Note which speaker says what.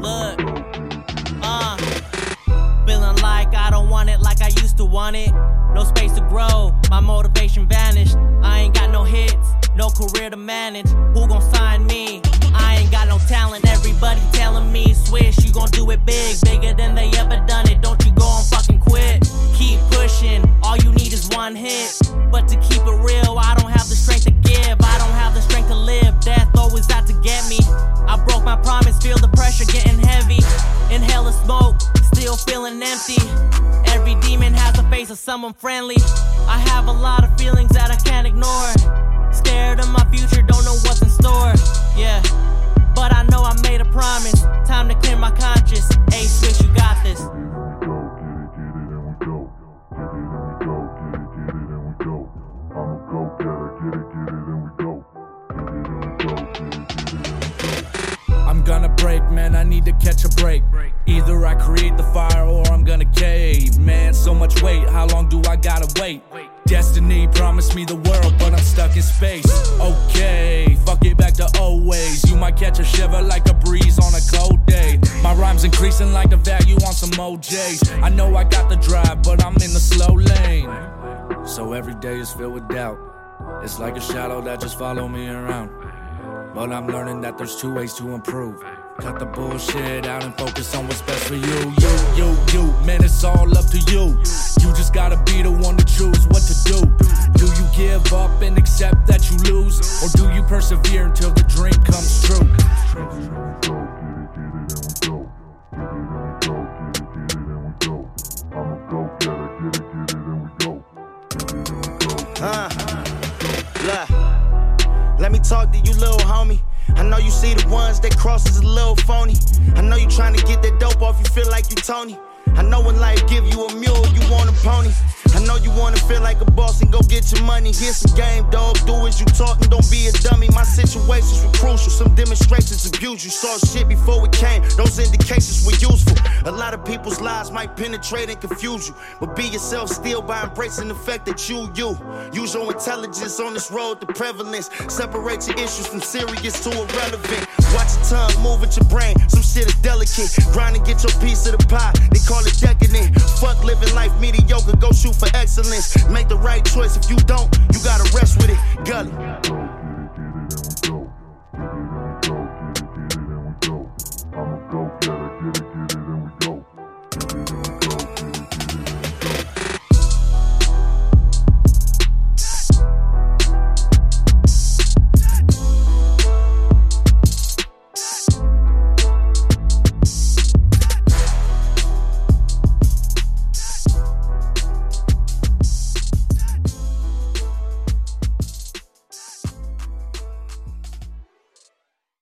Speaker 1: Look, uh, feeling like I don't want it like I used to want it. No space to grow, my motivation vanished. I ain't got no hits, no career to manage. Who gon' sign me? I ain't got no talent. Everybody telling me, swish, you gon' do it big, bigger than they ever done it. Don't you go and fucking quit. Keep pushing, all you need is one hit. But to keep it real, I don't have the strength to give. I don't have the strength to live. Death always out to get me. I broke my promise, feel the pressure getting empty. Every demon has the face of someone friendly. I have a lot of feelings that I can't ignore. Scared of my future, don't know what's in store. Yeah, but I know I made a promise. Time to clear my conscience. Hey,
Speaker 2: break, man. I need to catch a break. Either I create the fire or I'm gonna cave. Man, so much weight. How long do I gotta wait? Destiny promised me the world, but I'm stuck in space. Okay, fuck it back to old ways. You might catch a shiver like a breeze on a cold day. My rhymes increasing like the value on some OJs. I know I got the drive, but I'm in the slow lane. So every day is filled with doubt. It's like a shadow that just follow me around. But I'm learning that there's two ways to improve. Cut the bullshit out and focus on what's best for you. You, you, you, man, it's all up to you. You just gotta be the one to choose what to do. Do you give up and accept that you lose? Or do you persevere until the dream comes true?
Speaker 3: Uh, let me talk to you, little homie. I know you see the ones that cross as a little phony. I know you trying to get that dope off, you feel like you Tony. I know when life give you a mule, you want a pony. Know you wanna feel like a boss and go get your money. Here's some game, dog. Do as you taught and don't be a dummy. My situations were crucial. Some demonstrations abused. You saw shit before we came. Those indications were useful. A lot of people's lives might penetrate and confuse you. But be yourself still by embracing the fact that you, you. Use your intelligence on this road to prevalence. Separate your issues from serious to irrelevant. Watch your tongue, move with your brain. Some shit is delicate. Grind and get your piece of the pie. They call it decadent. Living life mediocre. Go shoot for excellence. Make the right choice. If you don't, you gotta rest with it. Gully.